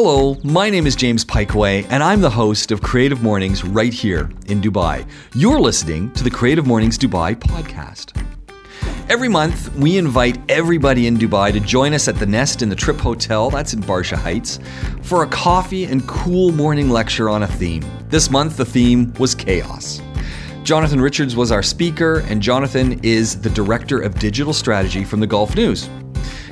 Hello, my name is James Pikeway, and I'm the host of Creative Mornings right here in Dubai. You're listening to the Creative Mornings Dubai podcast. Every month, we invite everybody in Dubai to join us at the Nest in the TRYP Hotel, that's in Barsha Heights, for a coffee and cool morning lecture on a theme. This month, the theme was chaos. Jonathan Richards was our speaker, and Jonathan is the Director of Digital Strategy from the Gulf News.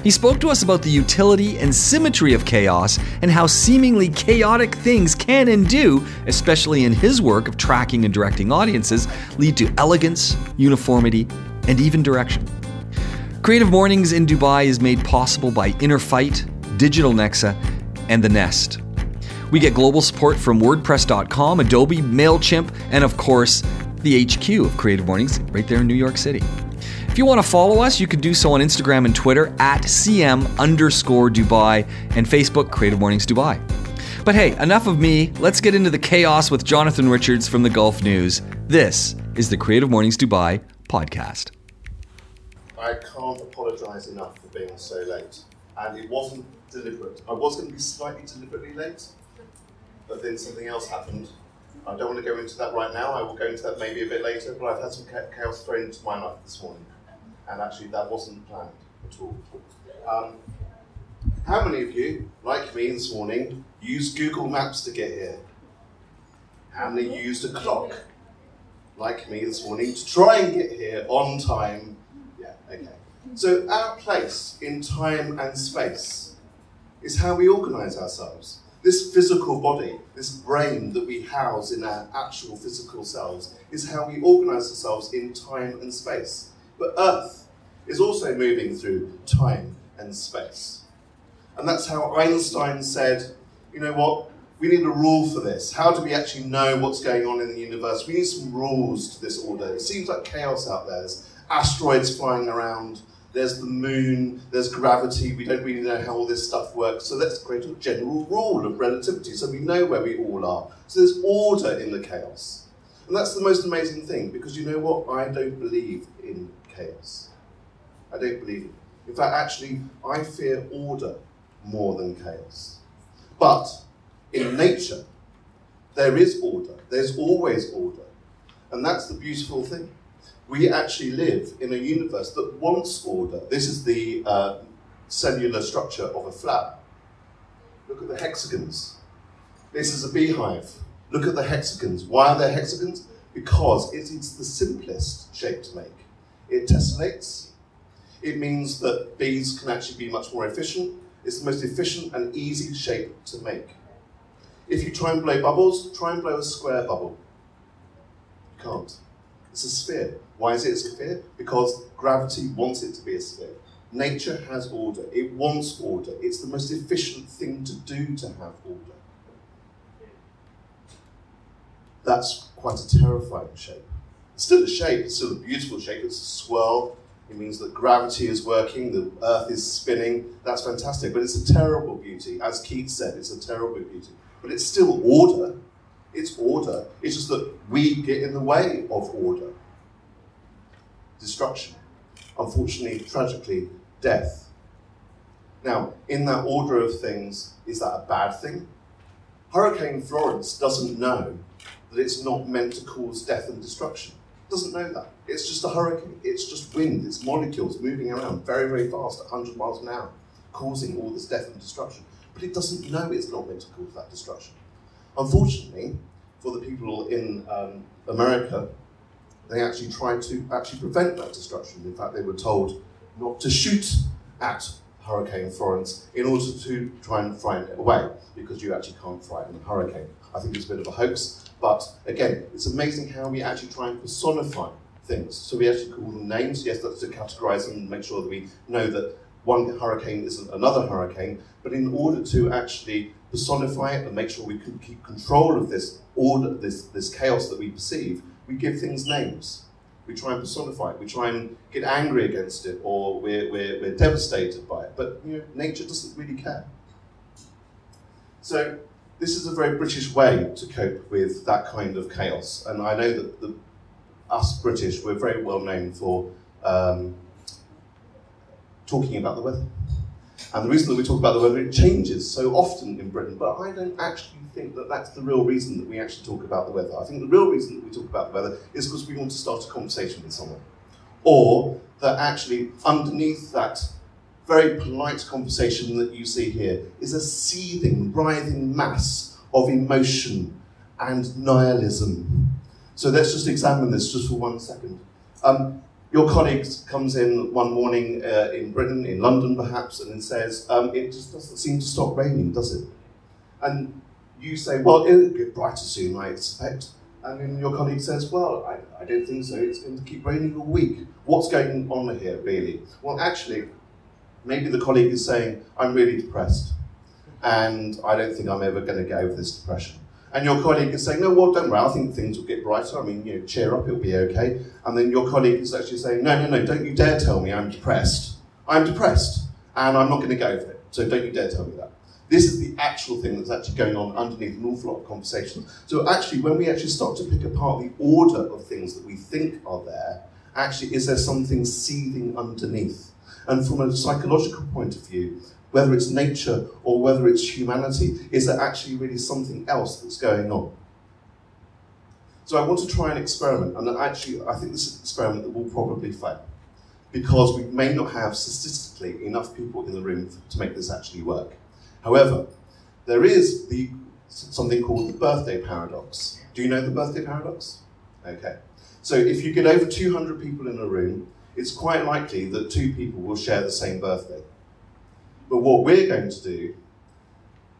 He spoke to us about the utility and symmetry of chaos and how seemingly chaotic things can and do, especially in his work of tracking and directing audiences, lead to elegance, uniformity, and even direction. Creative Mornings in Dubai is made possible by Inner Fight, Digital Nexa, and The Nest. We get global support from WordPress.com, Adobe, MailChimp, and of course, the HQ of Creative Mornings right there in New York City. If you want to follow us, you can do so on Instagram and Twitter at CM underscore Dubai and Facebook Creative Mornings Dubai. But hey, enough of me. Let's get into the chaos with Jonathan Richards from the Gulf News. This is the Creative Mornings Dubai podcast. I can't apologise enough for being so late. And it wasn't deliberate. I was going to be slightly deliberately late, but then something else happened. I don't want to go into that right now. I will go into that maybe a bit later, but I've had some chaos thrown into my life this morning and actually that wasn't planned at all. Um, how many of you, like me this morning, used Google Maps to get here? How many used a clock, like me this morning, to try and get here on time? Yeah, okay. So, our place in time and space is how we organize ourselves. This physical body, this brain that we house in our actual physical selves, is how we organize ourselves in time and space. But Earth is also moving through time and space. And that's how Einstein said, you know what, we need a rule for this. How do we actually know what's going on in the universe? We need some rules to this order. It seems like chaos out there. There's asteroids flying around, there's the moon, there's gravity. We don't really know how all this stuff works. So let's create a general rule of relativity so we know where we all are. So there's order in the chaos. And that's the most amazing thing because you know what? I don't believe in chaos. I don't believe it. In fact, actually, I fear order more than chaos. But in nature, there is order. There's always order. And that's the beautiful thing. We actually live in a universe that wants order. This is the uh, cellular structure of a flower. Look at the hexagons. This is a beehive. Look at the hexagons. Why are there hexagons? Because it is the simplest shape to make. It tessellates. It means that bees can actually be much more efficient. It's the most efficient and easy shape to make. If you try and blow bubbles, try and blow a square bubble. You can't. It's a sphere. Why is it a sphere? Because gravity wants it to be a sphere. Nature has order. It wants order. It's the most efficient thing to do to have order. That's quite a terrifying shape. It's still a shape, it's still a beautiful shape. It's a swirl. It means that gravity is working, the earth is spinning. That's fantastic. But it's a terrible beauty. As Keats said, it's a terrible beauty. But it's still order. It's order. It's just that we get in the way of order. Destruction. Unfortunately, tragically, death. Now, in that order of things, is that a bad thing? Hurricane Florence doesn't know that it's not meant to cause death and destruction. Doesn't know that. It's just a hurricane. It's just wind. It's molecules moving around very, very fast at 100 miles an hour, causing all this death and destruction. But it doesn't know it's not meant to cause that destruction. Unfortunately, for the people in um, America, they actually tried to actually prevent that destruction. In fact, they were told not to shoot at Hurricane Florence in order to try and frighten it away, because you actually can't frighten a hurricane. I think it's a bit of a hoax, but again, it's amazing how we actually try and personify things. So we actually call them names. Yes, that's to categorize them and make sure that we know that one hurricane isn't another hurricane. But in order to actually personify it and make sure we can keep control of this order, this, this chaos that we perceive, we give things names. We try and personify it. We try and get angry against it, or we're, we're, we're devastated by it. But you know, nature doesn't really care. So this is a very British way to cope with that kind of chaos. And I know that the, us British, we're very well known for um, talking about the weather. And the reason that we talk about the weather, it changes so often in Britain, but I don't actually think that that's the real reason that we actually talk about the weather. I think the real reason that we talk about the weather is because we want to start a conversation with someone. Or that actually underneath that very polite conversation that you see here is a seething, writhing mass of emotion and nihilism. So let's just examine this just for one second. Um, your colleague comes in one morning uh, in Britain, in London perhaps, and says, um, It just doesn't seem to stop raining, does it? And you say, Well, it'll get brighter soon, I expect. And then your colleague says, Well, I, I don't think so, it's going to keep raining all week. What's going on here, really? Well, actually, maybe the colleague is saying, I'm really depressed, and I don't think I'm ever going to get over this depression and your colleague is saying, no, well, don't worry, I think things will get brighter. I mean, you know, cheer up, it'll be okay. And then your colleague is actually saying, no, no, no, don't you dare tell me I'm depressed. I'm depressed, and I'm not going to go for it. So don't you dare tell me that. This is the actual thing that's actually going on underneath an awful lot of conversation. So actually, when we actually start to pick apart the order of things that we think are there, actually, is there something seething underneath? And from a psychological point of view, whether it's nature or whether it's humanity, is there actually really something else that's going on? So I want to try an experiment, and actually, I think this is an experiment that will probably fail because we may not have statistically enough people in the room to make this actually work. However, there is the, something called the birthday paradox. Do you know the birthday paradox? Okay. So if you get over 200 people in a room, it's quite likely that two people will share the same birthday. But what we're going to do,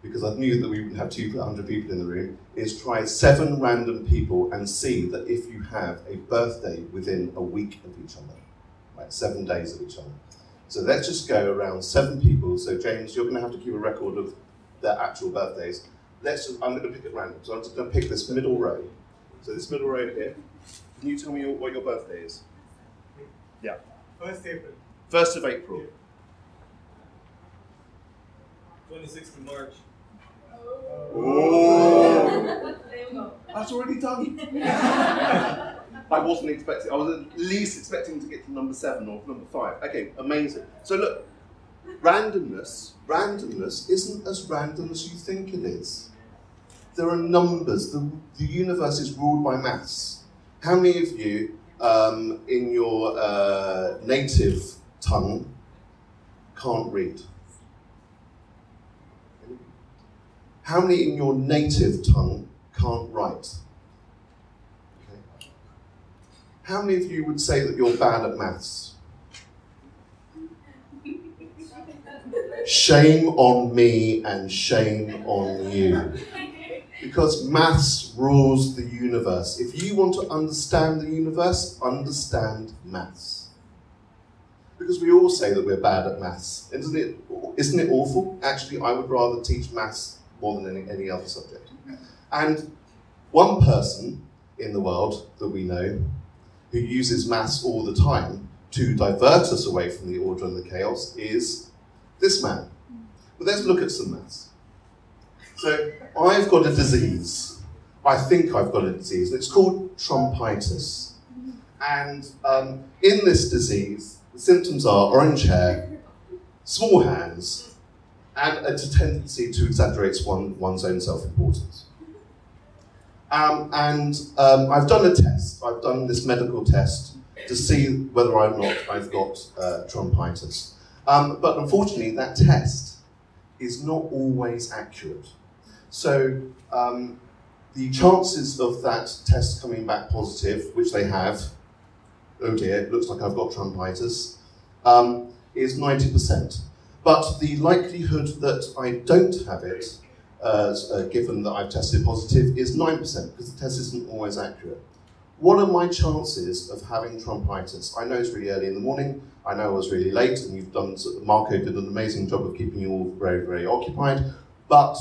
because I knew that we wouldn't have 200 people in the room, is try seven random people and see that if you have a birthday within a week of each other, like seven days of each other. So let's just go around seven people. So James, you're going to have to keep a record of their actual birthdays. Let's just, I'm going to pick at random. So I'm just going to pick this middle row. So this middle row here. Can you tell me what your birthday is? Yeah. First April. First of April. 26th of March. Oh. That's already done. I wasn't expecting, I was at least expecting to get to number seven or number five. Okay, amazing. So look, randomness, randomness isn't as random as you think it is. There are numbers. The, the universe is ruled by maths. How many of you, um, in your uh, native tongue, can't read? How many in your native tongue can't write? Okay. How many of you would say that you're bad at maths? Shame on me and shame on you. Because maths rules the universe. If you want to understand the universe, understand maths. Because we all say that we're bad at maths. Isn't it, isn't it awful? Actually, I would rather teach maths more than any, any other subject. And one person in the world that we know who uses maths all the time to divert us away from the order and the chaos is this man. But let's look at some maths. So I've got a disease. I think I've got a disease. It's called Trumpitis. And um, in this disease, the symptoms are orange hair, small hands, and a tendency to exaggerate one, one's own self-importance. Um, and um, I've done a test. I've done this medical test to see whether or not I've got uh, Trumpitis. Um, but unfortunately, that test is not always accurate. So um, the chances of that test coming back positive, which they have, oh dear, it looks like I've got Trumpitis, um, is 90%. But the likelihood that I don't have it, uh, given that I've tested positive, is 9% because the test isn't always accurate. What are my chances of having Trumpitis? I know it's really early in the morning. I know I was really late, and you've done. Marco did an amazing job of keeping you all very, very occupied. But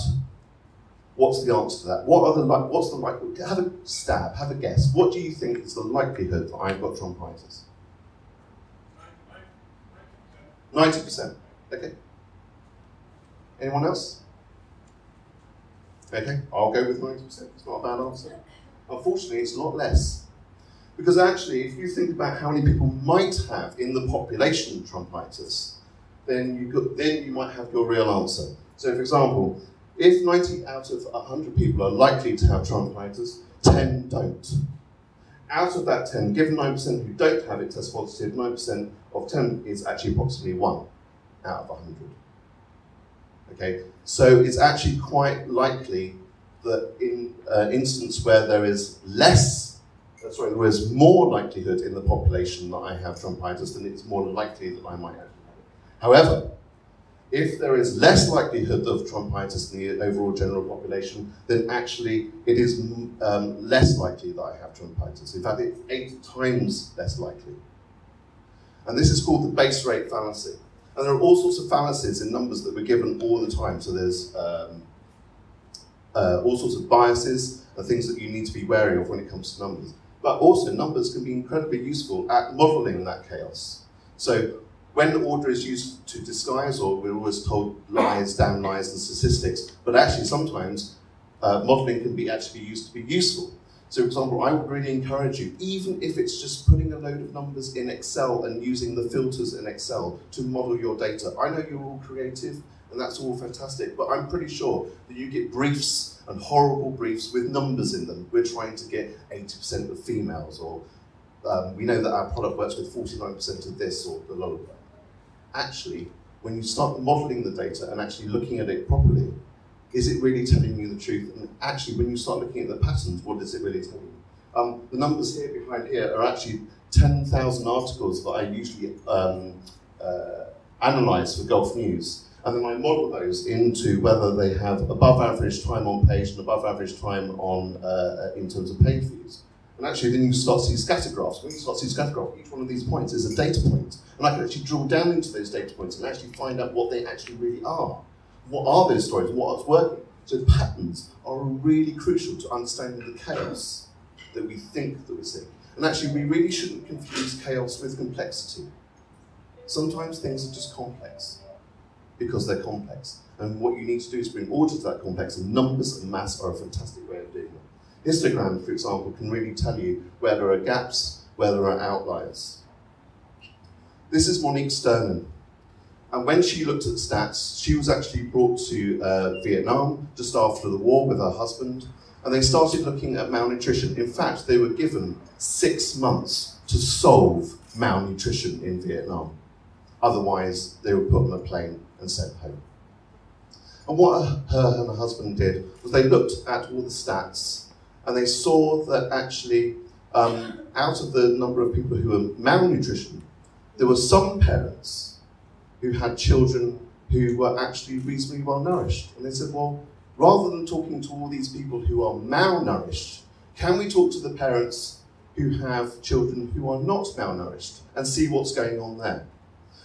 what's the answer to that? What are the what's the likelihood? Have a stab. Have a guess. What do you think is the likelihood that I've got Trumpitis? Ninety percent. Okay. Anyone else? Okay, I'll go with 90%. It's not a bad answer. Unfortunately, it's a lot less. Because actually, if you think about how many people might have in the population Trumpitis, then you then you might have your real answer. So, for example, if 90 out of 100 people are likely to have Trumpitis, 10 don't. Out of that 10, given 9% who don't have it test positive, 9% of 10 is actually approximately 1 out of 100. Okay, so it's actually quite likely that in an instance where there is less, uh, sorry, there is more likelihood in the population that I have Trumpitis, then it's more likely that I might have it. However, if there is less likelihood of Trumpitis in the overall general population, then actually it is um, less likely that I have Trumpitis. In fact, it's eight times less likely. And this is called the base rate fallacy. And there are all sorts of fallacies in numbers that we're given all the time. So there's um, uh, all sorts of biases and things that you need to be wary of when it comes to numbers. But also, numbers can be incredibly useful at modeling that chaos. So when order is used to disguise, or we're always told lies, damn lies, and statistics, but actually sometimes uh, modeling can be actually used to be useful. So, for example, I would really encourage you, even if it's just putting a load of numbers in Excel and using the filters in Excel to model your data. I know you're all creative and that's all fantastic, but I'm pretty sure that you get briefs and horrible briefs with numbers in them. We're trying to get 80% of females, or um, we know that our product works with 49% of this or the that. Actually, when you start modeling the data and actually looking at it properly, is it really telling you the truth? And actually, when you start looking at the patterns, what does it really tell you? Um, the numbers here behind here are actually 10,000 articles that I usually um, uh, analyze for Gulf News. And then I model those into whether they have above average time on page and above average time on uh, in terms of page views. And actually, then you start to see scatter graphs. When you start to see scatter graph, each one of these points is a data point. And I can actually drill down into those data points and actually find out what they actually really are. What are those stories? And what's working? So patterns are really crucial to understanding the chaos that we think that we're seeing. And actually, we really shouldn't confuse chaos with complexity. Sometimes things are just complex because they're complex. And what you need to do is bring order to that complex, and numbers and mass are a fantastic way of doing it. Histogram, for example, can really tell you where there are gaps, where there are outliers. This is Monique Sternin. And when she looked at the stats, she was actually brought to uh, Vietnam just after the war with her husband, and they started looking at malnutrition. In fact, they were given six months to solve malnutrition in Vietnam. Otherwise, they were put on a plane and sent home. And what her and her husband did was they looked at all the stats and they saw that actually, um, out of the number of people who were malnutrition, there were some parents who had children who were actually reasonably well nourished. And they said, well, rather than talking to all these people who are malnourished, can we talk to the parents who have children who are not malnourished and see what's going on there?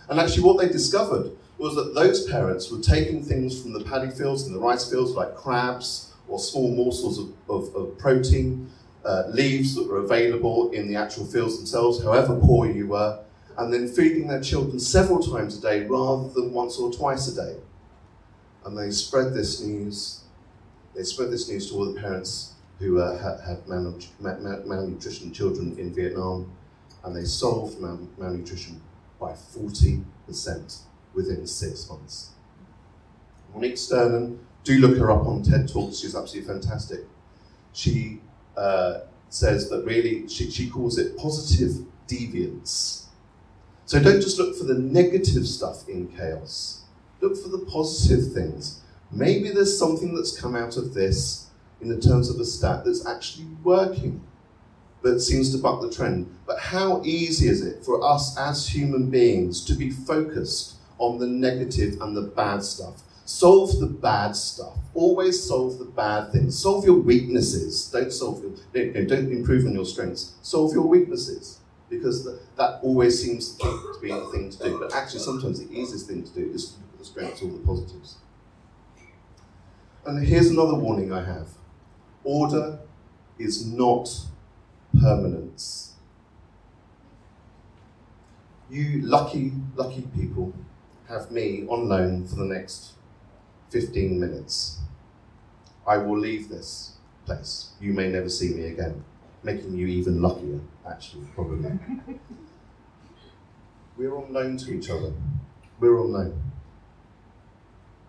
And actually, what they discovered was that those parents were taking things from the paddy fields and the rice fields, like crabs or small morsels of, of, of protein, uh, leaves that were available in the actual fields themselves, however poor you were, and then feeding their children several times a day rather than once or twice a day. And they spread this news. They spread this news to all the parents who uh, had, malnutrition children in Vietnam, and they solved mal- malnutrition by 40% within six months. Monique Sternin, do look her up on TED Talks, she's absolutely fantastic. She uh, says that really, she, she calls it positive deviance. So don't just look for the negative stuff in chaos. Look for the positive things. Maybe there's something that's come out of this in the terms of a stat that's actually working, that seems to buck the trend. But how easy is it for us as human beings to be focused on the negative and the bad stuff? Solve the bad stuff. Always solve the bad things. Solve your weaknesses. Don't solve your, don't improve on your strengths. Solve your weaknesses because that always seems to be the thing to do. But actually, sometimes the easiest thing to do is to at the all the positives. And here's another warning I have order is not permanence. You lucky, lucky people have me on loan for the next 15 minutes. I will leave this place. You may never see me again making you even luckier, actually, probably. We're all known to each other. We're all known.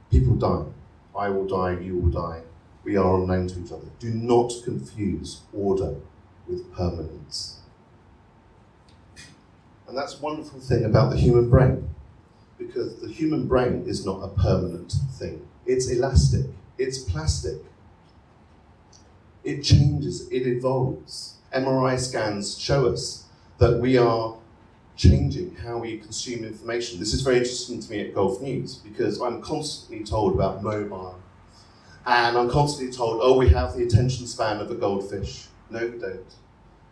People die. I will die, you will die. We are unknown to each other. Do not confuse order with permanence. And that's a wonderful thing about the human brain, because the human brain is not a permanent thing. It's elastic, it's plastic. It changes, it evolves. MRI scans show us that we are changing how we consume information. This is very interesting to me at Gulf News because I'm constantly told about mobile. And I'm constantly told, oh, we have the attention span of a goldfish. No, we don't.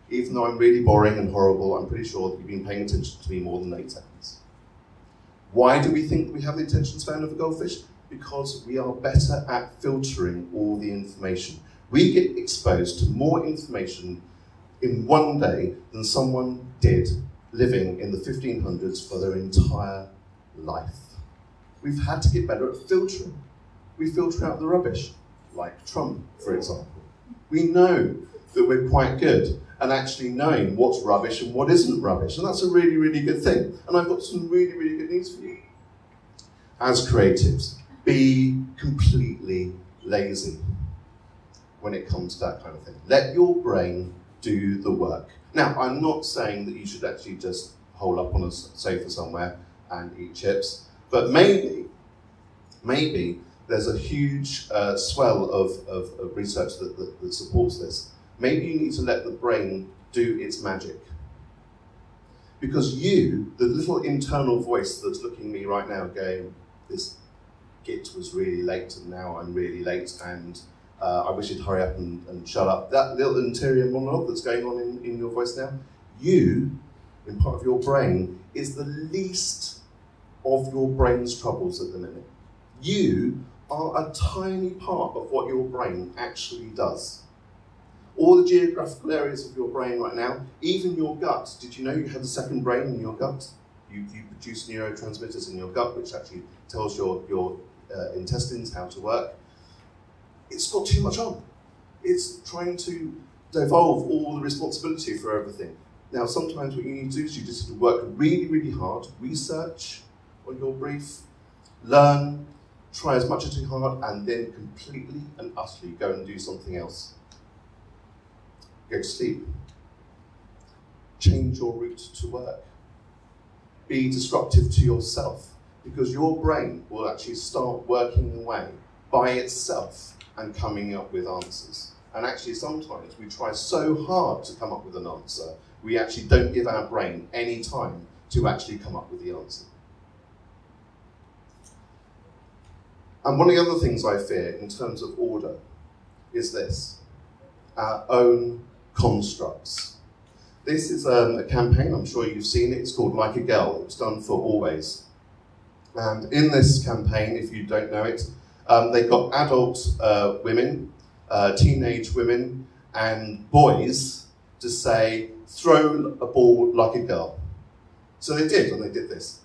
Even though I'm really boring and horrible, I'm pretty sure that you've been paying attention to me more than eight seconds. Why do we think we have the attention span of a goldfish? Because we are better at filtering all the information. We get exposed to more information in one day than someone did living in the 1500s for their entire life. We've had to get better at filtering. We filter out the rubbish, like Trump, for example. We know that we're quite good at actually knowing what's rubbish and what isn't rubbish, and that's a really, really good thing. And I've got some really, really good news for you. As creatives, be completely lazy when it comes to that kind of thing. Let your brain do the work. Now, I'm not saying that you should actually just hole up on a sofa somewhere and eat chips, but maybe, maybe there's a huge uh, swell of, of, of research that, that, that supports this. Maybe you need to let the brain do its magic. Because you, the little internal voice that's looking at me right now, going, This git was really late, and now I'm really late, and uh, I wish you'd hurry up and, and, shut up. That little interior monologue that's going on in, in your voice now, you, in part of your brain, is the least of your brain's troubles at the minute. You are a tiny part of what your brain actually does. All the geographical areas of your brain right now, even your gut. Did you know you have a second brain in your gut? You, you produce neurotransmitters in your gut, which actually tells your, your uh, intestines how to work it's got too much on. It's trying to devolve all the responsibility for everything. Now, sometimes what you need to do is you just work really, really hard, research on your brief, learn, try as much as you hard, and then completely and utterly go and do something else. Go to sleep. Change your route to work. Be disruptive to yourself because your brain will actually start working away by itself and coming up with answers. And actually, sometimes we try so hard to come up with an answer, we actually don't give our brain any time to actually come up with the answer. And one of the other things I fear in terms of order is this our own constructs. This is um, a campaign, I'm sure you've seen it, it's called Like a Girl, it was done for Always. And in this campaign, if you don't know it, um, they've got adult uh, women, uh, teenage women, and boys to say, throw a ball like a girl. So they did, and they did this.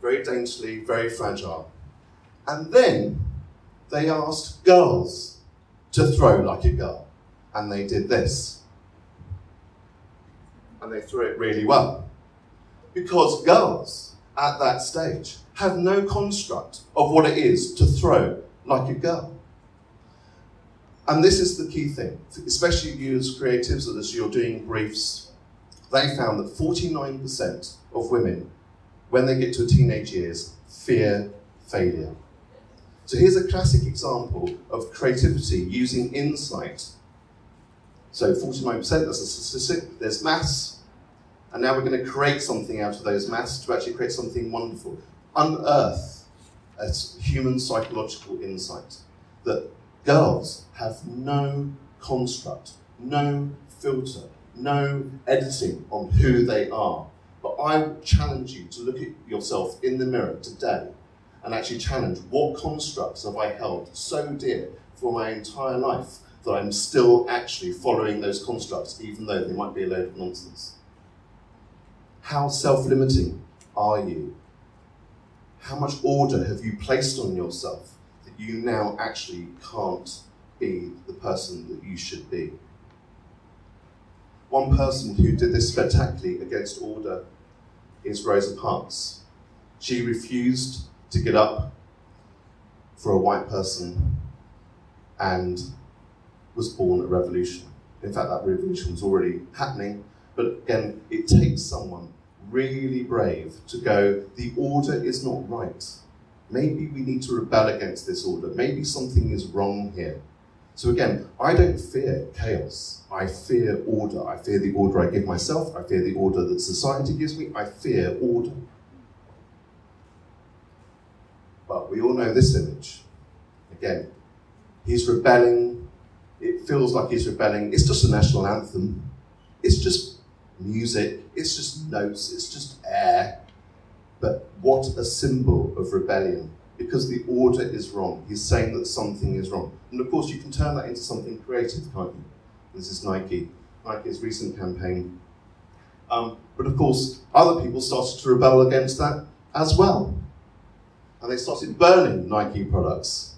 Very daintily, very fragile. And then they asked girls to throw like a girl, and they did this. And they threw it really well. Because girls at that stage have no construct of what it is to throw like a girl. And this is the key thing, especially you as creatives, as you're doing briefs, they found that 49% of women, when they get to teenage years, fear failure. So here's a classic example of creativity using insight. So 49%, that's a statistic. There's maths, and now we're going to create something out of those maths to actually create something wonderful. Unearth a human psychological insight that girls have no construct, no filter, no editing on who they are. But I challenge you to look at yourself in the mirror today and actually challenge what constructs have I held so dear for my entire life that I'm still actually following those constructs, even though they might be a load of nonsense. How self limiting are you? How much order have you placed on yourself that you now actually can't be the person that you should be? One person who did this spectacularly against order is Rosa Parks. She refused to get up for a white person and was born a revolution. In fact, that revolution was already happening, but again, it takes someone really brave to go, the order is not right. Maybe we need to rebel against this order. Maybe something is wrong here. So again, I don't fear chaos. I fear order. I fear the order I give myself. I fear the order that society gives me. I fear order. But we all know this image. Again, he's rebelling. It feels like he's rebelling. It's just a national anthem. It's just music. It's just notes. It's just air. But what a symbol of rebellion because the order is wrong. He's saying that something is wrong. And of course, you can turn that into something creative, can't you? This is Nike, Nike's recent campaign. Um, but of course, other people started to rebel against that as well. And they started burning Nike products.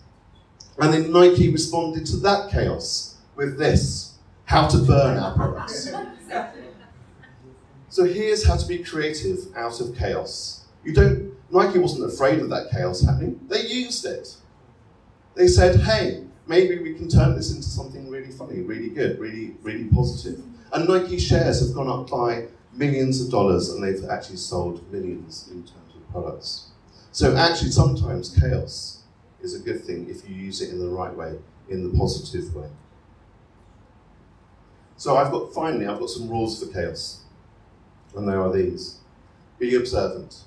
And then Nike responded to that chaos with this how to burn our products. so here's how to be creative out of chaos. You don't Nike wasn't afraid of that chaos happening. They used it. They said, hey, maybe we can turn this into something really funny, really good, really, really positive. And Nike shares have gone up by millions of dollars and they've actually sold millions in terms of products. So actually, sometimes chaos is a good thing if you use it in the right way, in the positive way. So I've got, finally, I've got some rules for chaos. And there are these. Be observant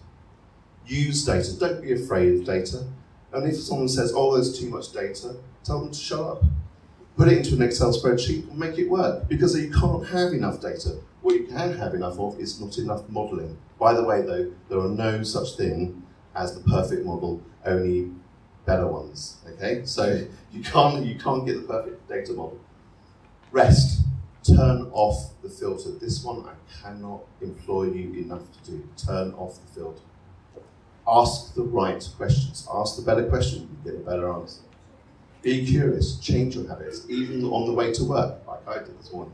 use data. Don't be afraid of data. And if someone says, oh, there's too much data, tell them to shut up. Put it into an Excel spreadsheet and make it work because you can't have enough data. What you can have enough of is not enough modelling. By the way, though, there are no such thing as the perfect model, only better ones. Okay, so you can't you can't get the perfect data model. Rest. Turn off the filter. This one I cannot employ you enough to do. Turn off the filter. Ask the right questions. Ask the better question, you get a better answer. Be curious, change your habits, even on the way to work, like I did this morning.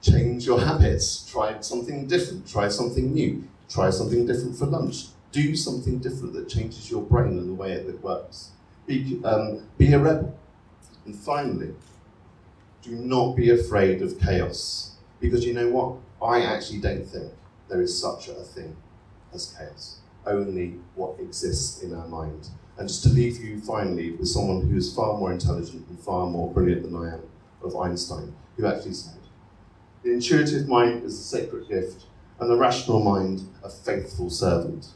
Change your habits, try something different, try something new, try something different for lunch. Do something different that changes your brain and the way it works. Be, um, be a rebel. And finally, do not be afraid of chaos. Because you know what? I actually don't think there is such a thing as chaos only what exists in our mind. And just to leave you finally with someone who is far more intelligent and far more brilliant than I am, of Einstein, who actually said, The intuitive mind is a sacred gift, and the rational mind a faithful servant.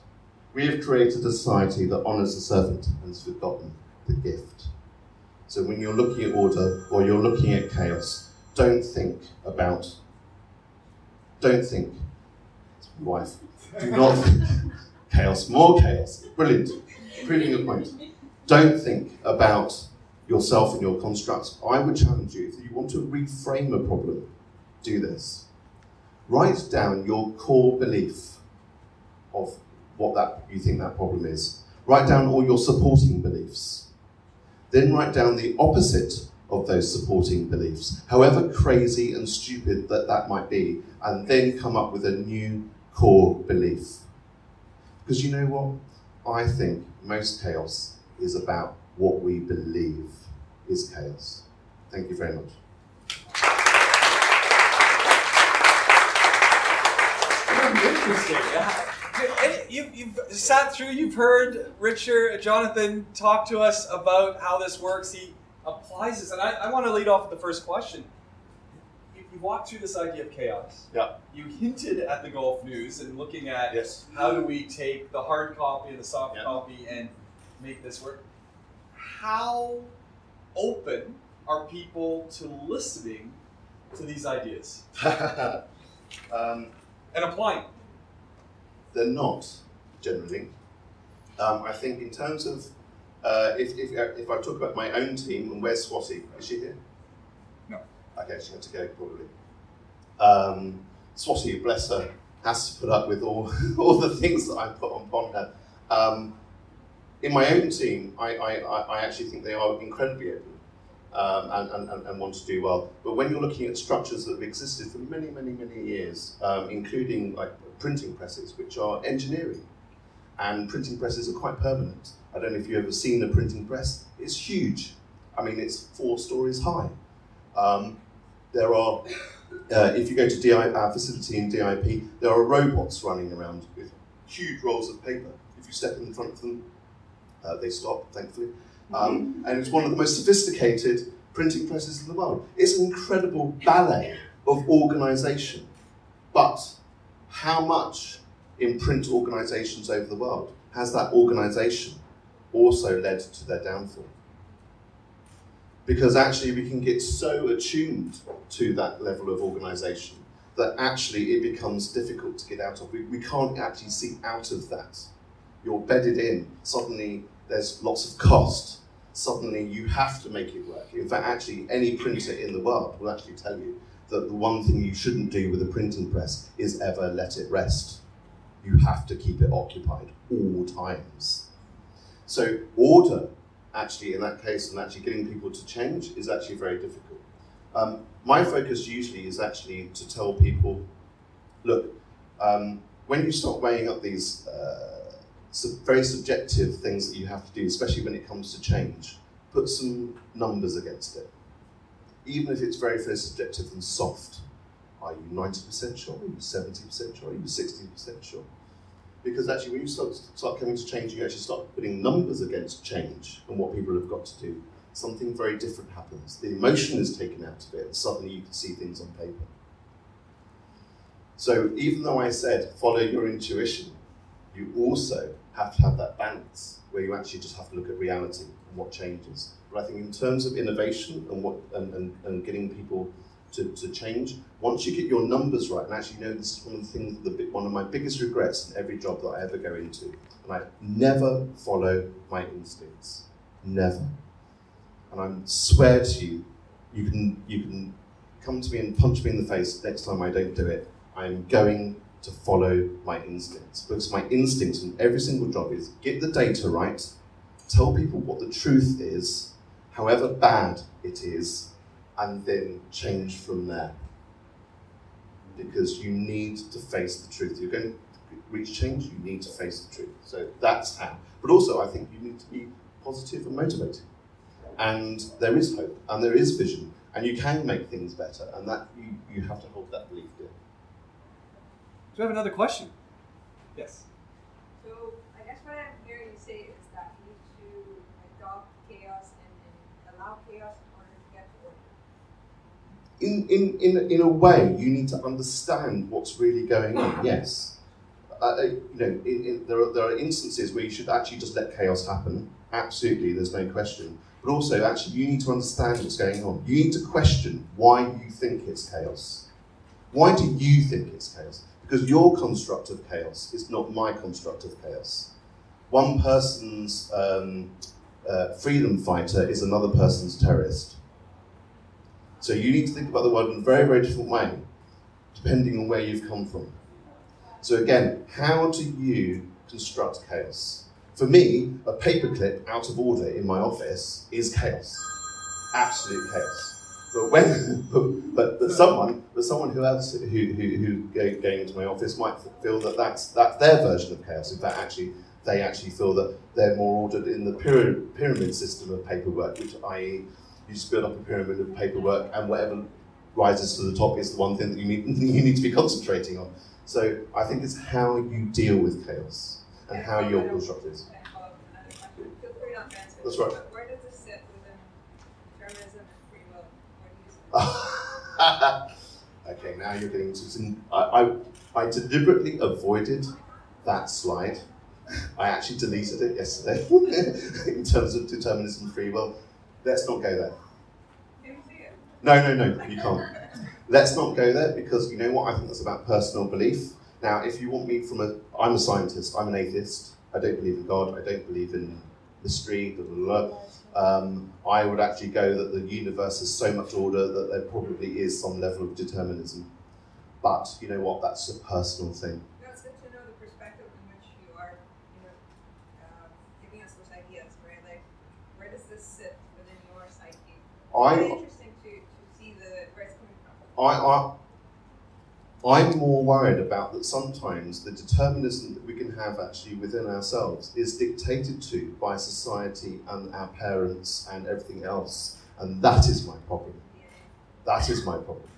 We have created a society that honours the servant and has forgotten the gift. So when you're looking at order or you're looking at chaos, don't think about, don't think, it's my wife, do not think chaos, more chaos. Brilliant. Proving your point. Don't think about yourself and your constructs. I would challenge you, if you want to reframe a problem, do this. Write down your core belief of what that you think that problem is. Write down all your supporting beliefs. Then write down the opposite of those supporting beliefs, however crazy and stupid that that might be, and then come up with a new core belief. Because you know what? I think most chaos is about what we believe is chaos. Thank you very much. Interesting. You've, you've sat through, you've heard Richard, Jonathan talk to us about how this works. He applies this. And I, I want to lead off with the first question you walked through this idea of chaos. Yeah. You hinted at the Gulf News and looking at yes. how do we take the hard copy and the soft yeah. copy and make this work. How open are people to listening to these ideas um, and applying? They're not generally. Um, I think in terms of uh, if, if, if I talk about my own team, and where's Swati? Is she here? No. Okay, she had to go probably. Um, Swati, bless her, has to put up with all, all the things that I put on her. Um, in my own team, I, I, I actually think they are incredibly open. um, and, and, and want to do well. But when you're looking at structures that have existed for many, many, many years, um, including like printing presses, which are engineering, and printing presses are quite permanent. I don't know if you've ever seen a printing press. It's huge. I mean, it's four stories high. Um, there are, uh, if you go to DI, our facility in DIP, there are robots running around with huge rolls of paper. If you step in front of them, uh, they stop, thankfully. Um, and it's one of the most sophisticated printing presses in the world. It's an incredible ballet of organisation. But how much in print organisations over the world has that organisation also led to their downfall? Because actually, we can get so attuned to that level of organisation that actually it becomes difficult to get out of. We, we can't actually see out of that. You're bedded in. Suddenly, there's lots of cost. Suddenly, you have to make it work. In fact, actually, any printer in the world will actually tell you that the one thing you shouldn't do with a printing press is ever let it rest. You have to keep it occupied all times. So, order, actually, in that case, and actually getting people to change is actually very difficult. Um, my focus usually is actually to tell people look, um, when you start weighing up these uh, sub- very subjective things that you have to do, especially when it comes to change, put some numbers against it even if it's very, very subjective and soft. Are you 90% sure? Are you 70% sure? Are you 60% sure? Because actually, when you start, start coming to change, you actually start putting numbers against change and what people have got to do. Something very different happens. The emotion is taken out of it, and suddenly you can see things on paper. So, even though I said follow your intuition, you also have to have that balance where you actually just have to look at reality and what changes. But I think in terms of innovation and what and, and, and getting people to, to change, once you get your numbers right, and actually, you know, this is one of the things, the, one of my biggest regrets in every job that I ever go into, and I never follow my instincts, never. And I swear to you, you can you can come to me and punch me in the face next time I don't do it. I'm going to follow my instincts because my instincts in every single job is get the data right, tell people what the truth is, however bad it is, and then change from there. Because you need to face the truth. You're going to reach change, you need to face the truth. So that's how. But also, I think you need to be positive and motivated. And there is hope, and there is vision, and you can make things better, and that you, you have to hold that belief dear. Do we have another question? Yes. So I guess what I'm hearing you say is that you need to adopt chaos and, and allow chaos in order to get to order. In, in, in, in a way, you need to understand what's really going on, yes. Uh, uh, you know, in, in, there, are, there are instances where you should actually just let chaos happen. Absolutely, there's no question. But also, actually, you need to understand what's going on. You need to question why you think it's chaos. Why do you think it's chaos? Because your construct of chaos is not my construct of chaos. One person's um, uh, freedom fighter is another person's terrorist. So you need to think about the world in a very, very different way, depending on where you've come from. So again, how do you construct chaos? For me, a paperclip out of order in my office is chaos, absolute chaos. But when, but, but, someone, but someone who else who who, who going into my office might feel that that's that's their version of chaos. In fact, actually, they actually feel that they're more ordered in the pyramid, pyramid system of paperwork, which i.e., you just build up a pyramid of paperwork, and whatever rises to the top is the one thing that you need you need to be concentrating on. So I think it's how you deal with chaos and how your construct is. That's right. Okay, now you're getting to some. I, I, I deliberately avoided that slide. I actually deleted it yesterday in terms of determinism and free will. Let's not go there. Can you see it? No, no, no, you can't. Let's not go there because you know what? I think that's about personal belief. Now, if you want me from a, I'm a scientist, I'm an atheist. I don't believe in God. I don't believe in mystery. Blah, blah, blah. Um, I would actually go that the universe is so much order that there probably is some level of determinism. But you know what? That's a personal thing. No, it's good to know the perspective in which you are, you know, uh, giving us those ideas, right? Like, where does this sit within your psyche? I, Very interesting to, to see the where it's coming from. I, I, I'm more worried about that sometimes the determinism that we can have actually within ourselves is dictated to by society and our parents and everything else. And that is my problem. That is my problem.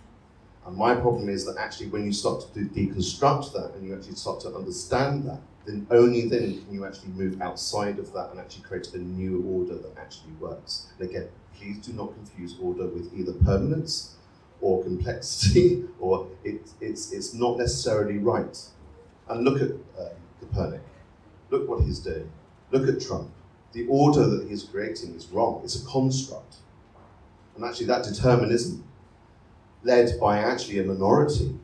And my problem is that actually, when you start to deconstruct that and you actually start to understand that, then only then can you actually move outside of that and actually create a new order that actually works. And again, please do not confuse order with either permanence or complexity, or it, it's, it's not necessarily right. And look at uh, Copernic. Look what he's doing. Look at Trump. The order that he's creating is wrong. It's a construct. And actually, that determinism, led by actually a minority,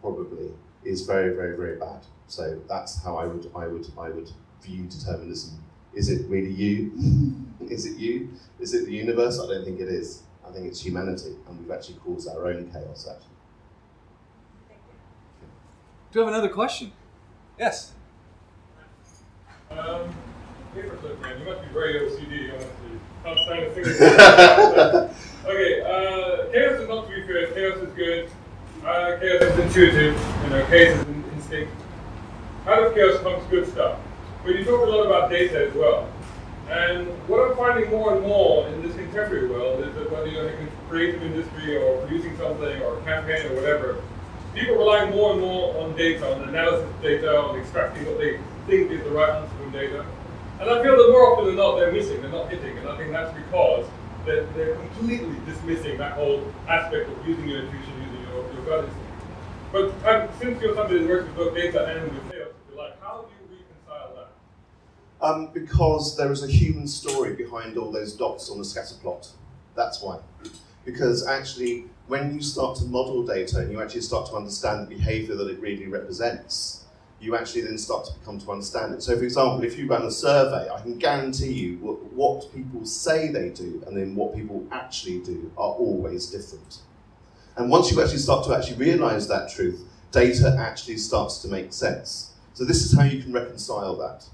probably, is very, very, very bad. So that's how I would, I would, I would view determinism. Is it really you? is it you? Is it the universe? I don't think it is. I think it's humanity, and we've actually caused our own chaos. Actually. Do you have another question? Yes. Um, paperclip man, you must be very OCD, honestly. I'm trying to think. okay, uh, chaos is not to be feared. Chaos is good. Uh, chaos is intuitive. You know, chaos is in- instinct. Out of chaos comes good stuff. But you talk a lot about data as well. And what I'm finding more and more in this contemporary world is that whether you're in the creative industry or producing something or a campaign or whatever, people rely more and more on data, on analysis of data, on extracting what they think is the right answer from data. And I feel that more often than not, they're missing, they're not hitting. And I think that's because they're, they're completely dismissing that whole aspect of using your intuition, But um, since you're somebody that works with both data and with sales, like, how do you reconcile that? Um, because there is a human story behind all those dots on the scatter plot. That's why. Because actually, when you start to model data and you actually start to understand the behavior that it really represents, you actually then start to become to understand it. So, for example, if you run a survey, I can guarantee you what, what people say they do and then what people actually do are always different. And once you actually start to actually realize that truth, data actually starts to make sense. So, this is how you can reconcile that.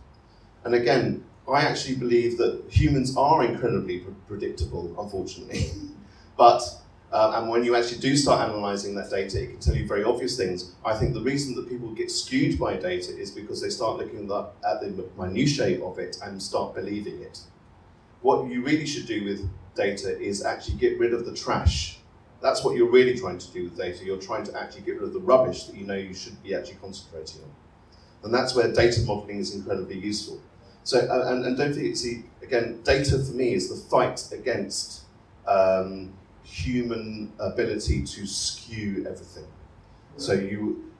And again, I actually believe that humans are incredibly pre- predictable, unfortunately. but uh, and when you actually do start analysing that data, it can tell you very obvious things. I think the reason that people get skewed by data is because they start looking at the, at the minutiae of it and start believing it. What you really should do with data is actually get rid of the trash. That's what you're really trying to do with data. You're trying to actually get rid of the rubbish that you know you should be actually concentrating on. And that's where data modelling is incredibly useful. So, and, and don't forget, see, again, data for me is the fight against um, human ability to skew everything. So you,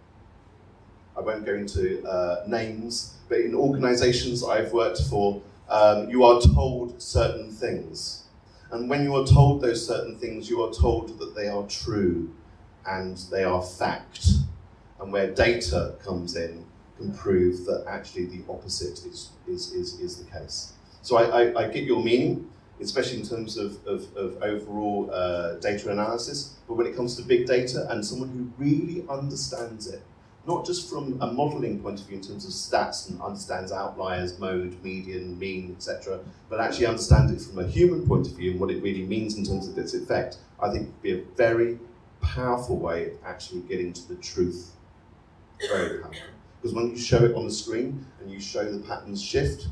I won't go into uh, names, but in organisations I've worked for, um, you are told certain things. And when you are told those certain things, you are told that they are true and they are fact. And where data comes in, can prove that actually the opposite is, is, is, is the case. So I, I, I get your meaning, especially in terms of, of, of overall uh, data analysis, but when it comes to big data and someone who really understands it, not just from a modeling point of view in terms of stats and understands outliers, mode, median, mean, etc., but actually understand it from a human point of view and what it really means in terms of its effect, I think would be a very powerful way of actually getting to the truth. Very powerful. Because when you show it on the screen and you show the patterns shift,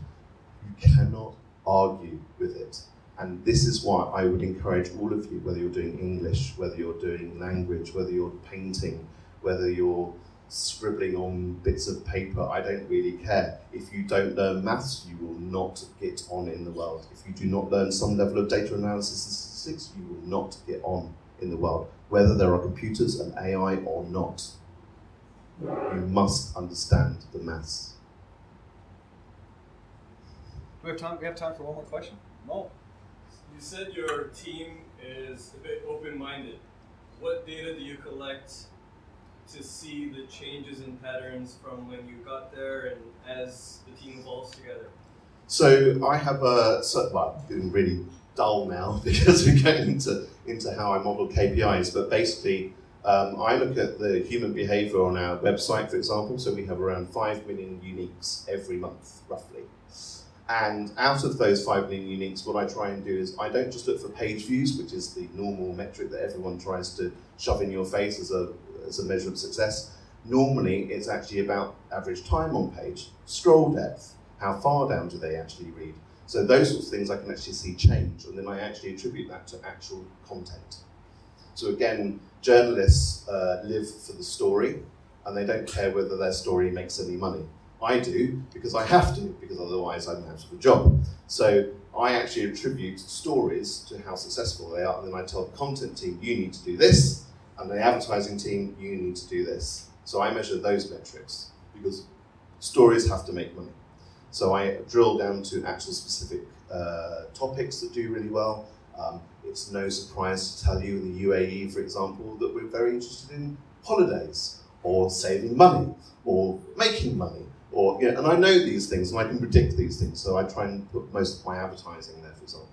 you cannot argue with it. And this is why I would encourage all of you, whether you're doing English, whether you're doing language, whether you're painting, whether you're scribbling on bits of paper, I don't really care. If you don't learn maths, you will not get on in the world. If you do not learn some level of data analysis and statistics, you will not get on in the world, whether there are computers and AI or not. You must understand the maths. Do we have time? We have time for one more question. No. You said your team is a bit open-minded. What data do you collect to see the changes in patterns from when you got there and as the team evolves together? So I have a so, well, getting really dull now because we're into into how I model KPIs. But basically, um, I look at the human behaviour on our website, for example. So we have around five million uniques every month, roughly. And out of those 5 million uniques, what I try and do is I don't just look for page views, which is the normal metric that everyone tries to shove in your face as a, as a measure of success. Normally, it's actually about average time on page, scroll depth, how far down do they actually read. So those sorts of things I can actually see change, and then I actually attribute that to actual content. So again, journalists uh, live for the story, and they don't care whether their story makes any money. I do because I have to, because otherwise I'm out of a job. So I actually attribute stories to how successful they are, and then I tell the content team, you need to do this, and the advertising team, you need to do this. So I measure those metrics because stories have to make money. So I drill down to actual specific uh, topics that do really well. Um, it's no surprise to tell you in the UAE, for example, that we're very interested in holidays or saving money or making money. Or, you know, and I know these things and I can predict these things, so I try and put most of my advertising there, for example.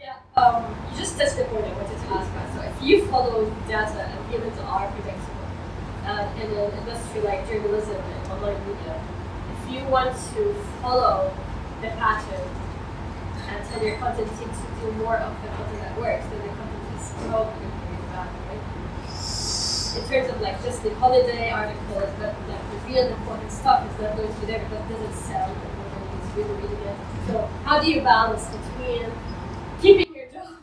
Yeah, um, you just touched the point I wanted to ask about. You follow data and humans are predictable, uh, in an industry like journalism and online media, if you want to follow the pattern and tell your content team to do more of the content that works, then the content is probably very bad, right? In terms of like just the holiday articles, but like the real important stuff is not going to be there because it doesn't sell and nobody is really reading it. So how do you balance between?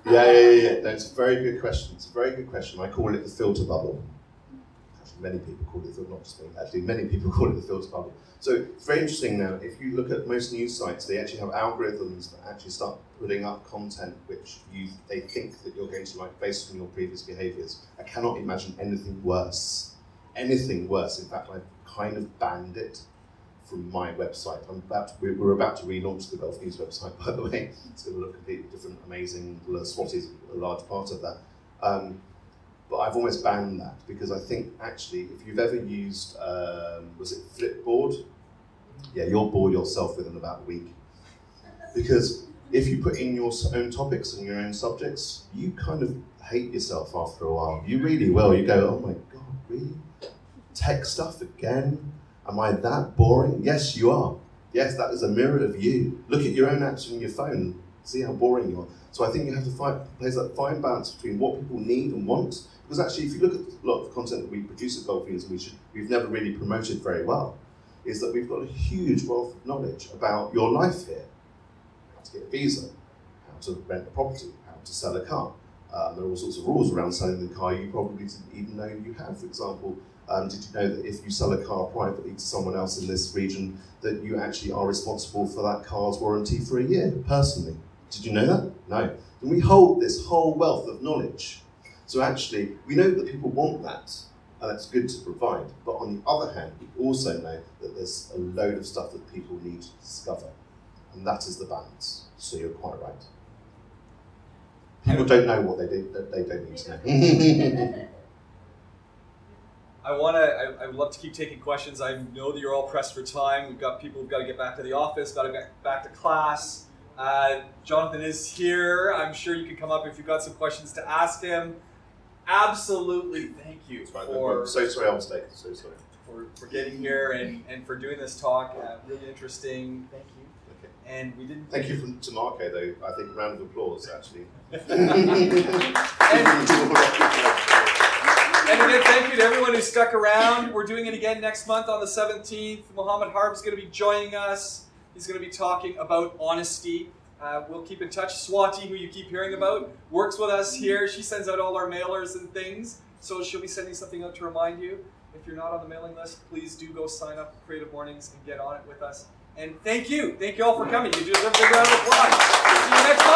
Yeah, yeah, yeah. That's a very good question. It's a very good question. I call it the filter bubble. Actually, many people call it, not just me, actually, many people call it the filter bubble. So it's very interesting now. If you look at most news sites, they actually have algorithms that actually start putting up content which you they think that you're going to like based on your previous behaviours. I cannot imagine anything worse. Anything worse. In fact, I've kind of banned it from my website. I'm about to, we're about to relaunch the Gulf News website, by the way. It's going to look completely different, amazing. Swati is a large part of that. Um, but I've almost banned that because I think actually, if you've ever used, um, was it Flipboard? Yeah, you'll bore yourself within about a week. Because if you put in your own topics and your own subjects, you kind of hate yourself after a while. You really will. You go, oh my God, really? Tech stuff again? Am I that boring? Yes, you are. Yes, that is a mirror of you. Look at your own apps on your phone. See how boring you are. So I think you have to find place that fine balance between what people need and want. Because actually, if you look at a lot of the content that we produce at Gulf News, we should, we've never really promoted very well, is that we've got a huge wealth of knowledge about your life here. How to get a visa, how to rent a property, how to sell a car. Um, there are all sorts of rules around selling the car you probably didn't even know you had. For example, um, did you know that if you sell a car privately to someone else in this region, that you actually are responsible for that car's warranty for a year personally? Did you know that? No. And we hold this whole wealth of knowledge. So actually, we know that people want that, and that's good to provide. But on the other hand, we also know that there's a load of stuff that people need to discover, and that is the balance. So you're quite right. People don't know what they do, they don't need to know. I want to. I, I would love to keep taking questions. I know that you're all pressed for time. We've got people who've got to get back to the office, got to get back to class. Uh, Jonathan is here. I'm sure you can come up if you've got some questions to ask him. Absolutely, thank you Right, for so sorry I was late. So sorry. for, for getting here and, and for doing this talk. Uh, really interesting. Thank you. Okay. And we didn't. Thank you from, to Marco, though. I think round of applause, actually. And again, thank you to everyone who stuck around. We're doing it again next month on the 17th. Mohammed Harb's going to be joining us. He's going to be talking about honesty. Uh, we'll keep in touch. Swati, who you keep hearing about, works with us here. She sends out all our mailers and things. So she'll be sending something out to remind you. If you're not on the mailing list, please do go sign up for Creative Mornings and get on it with us. And thank you. Thank you all for coming. You deserve a big round of applause.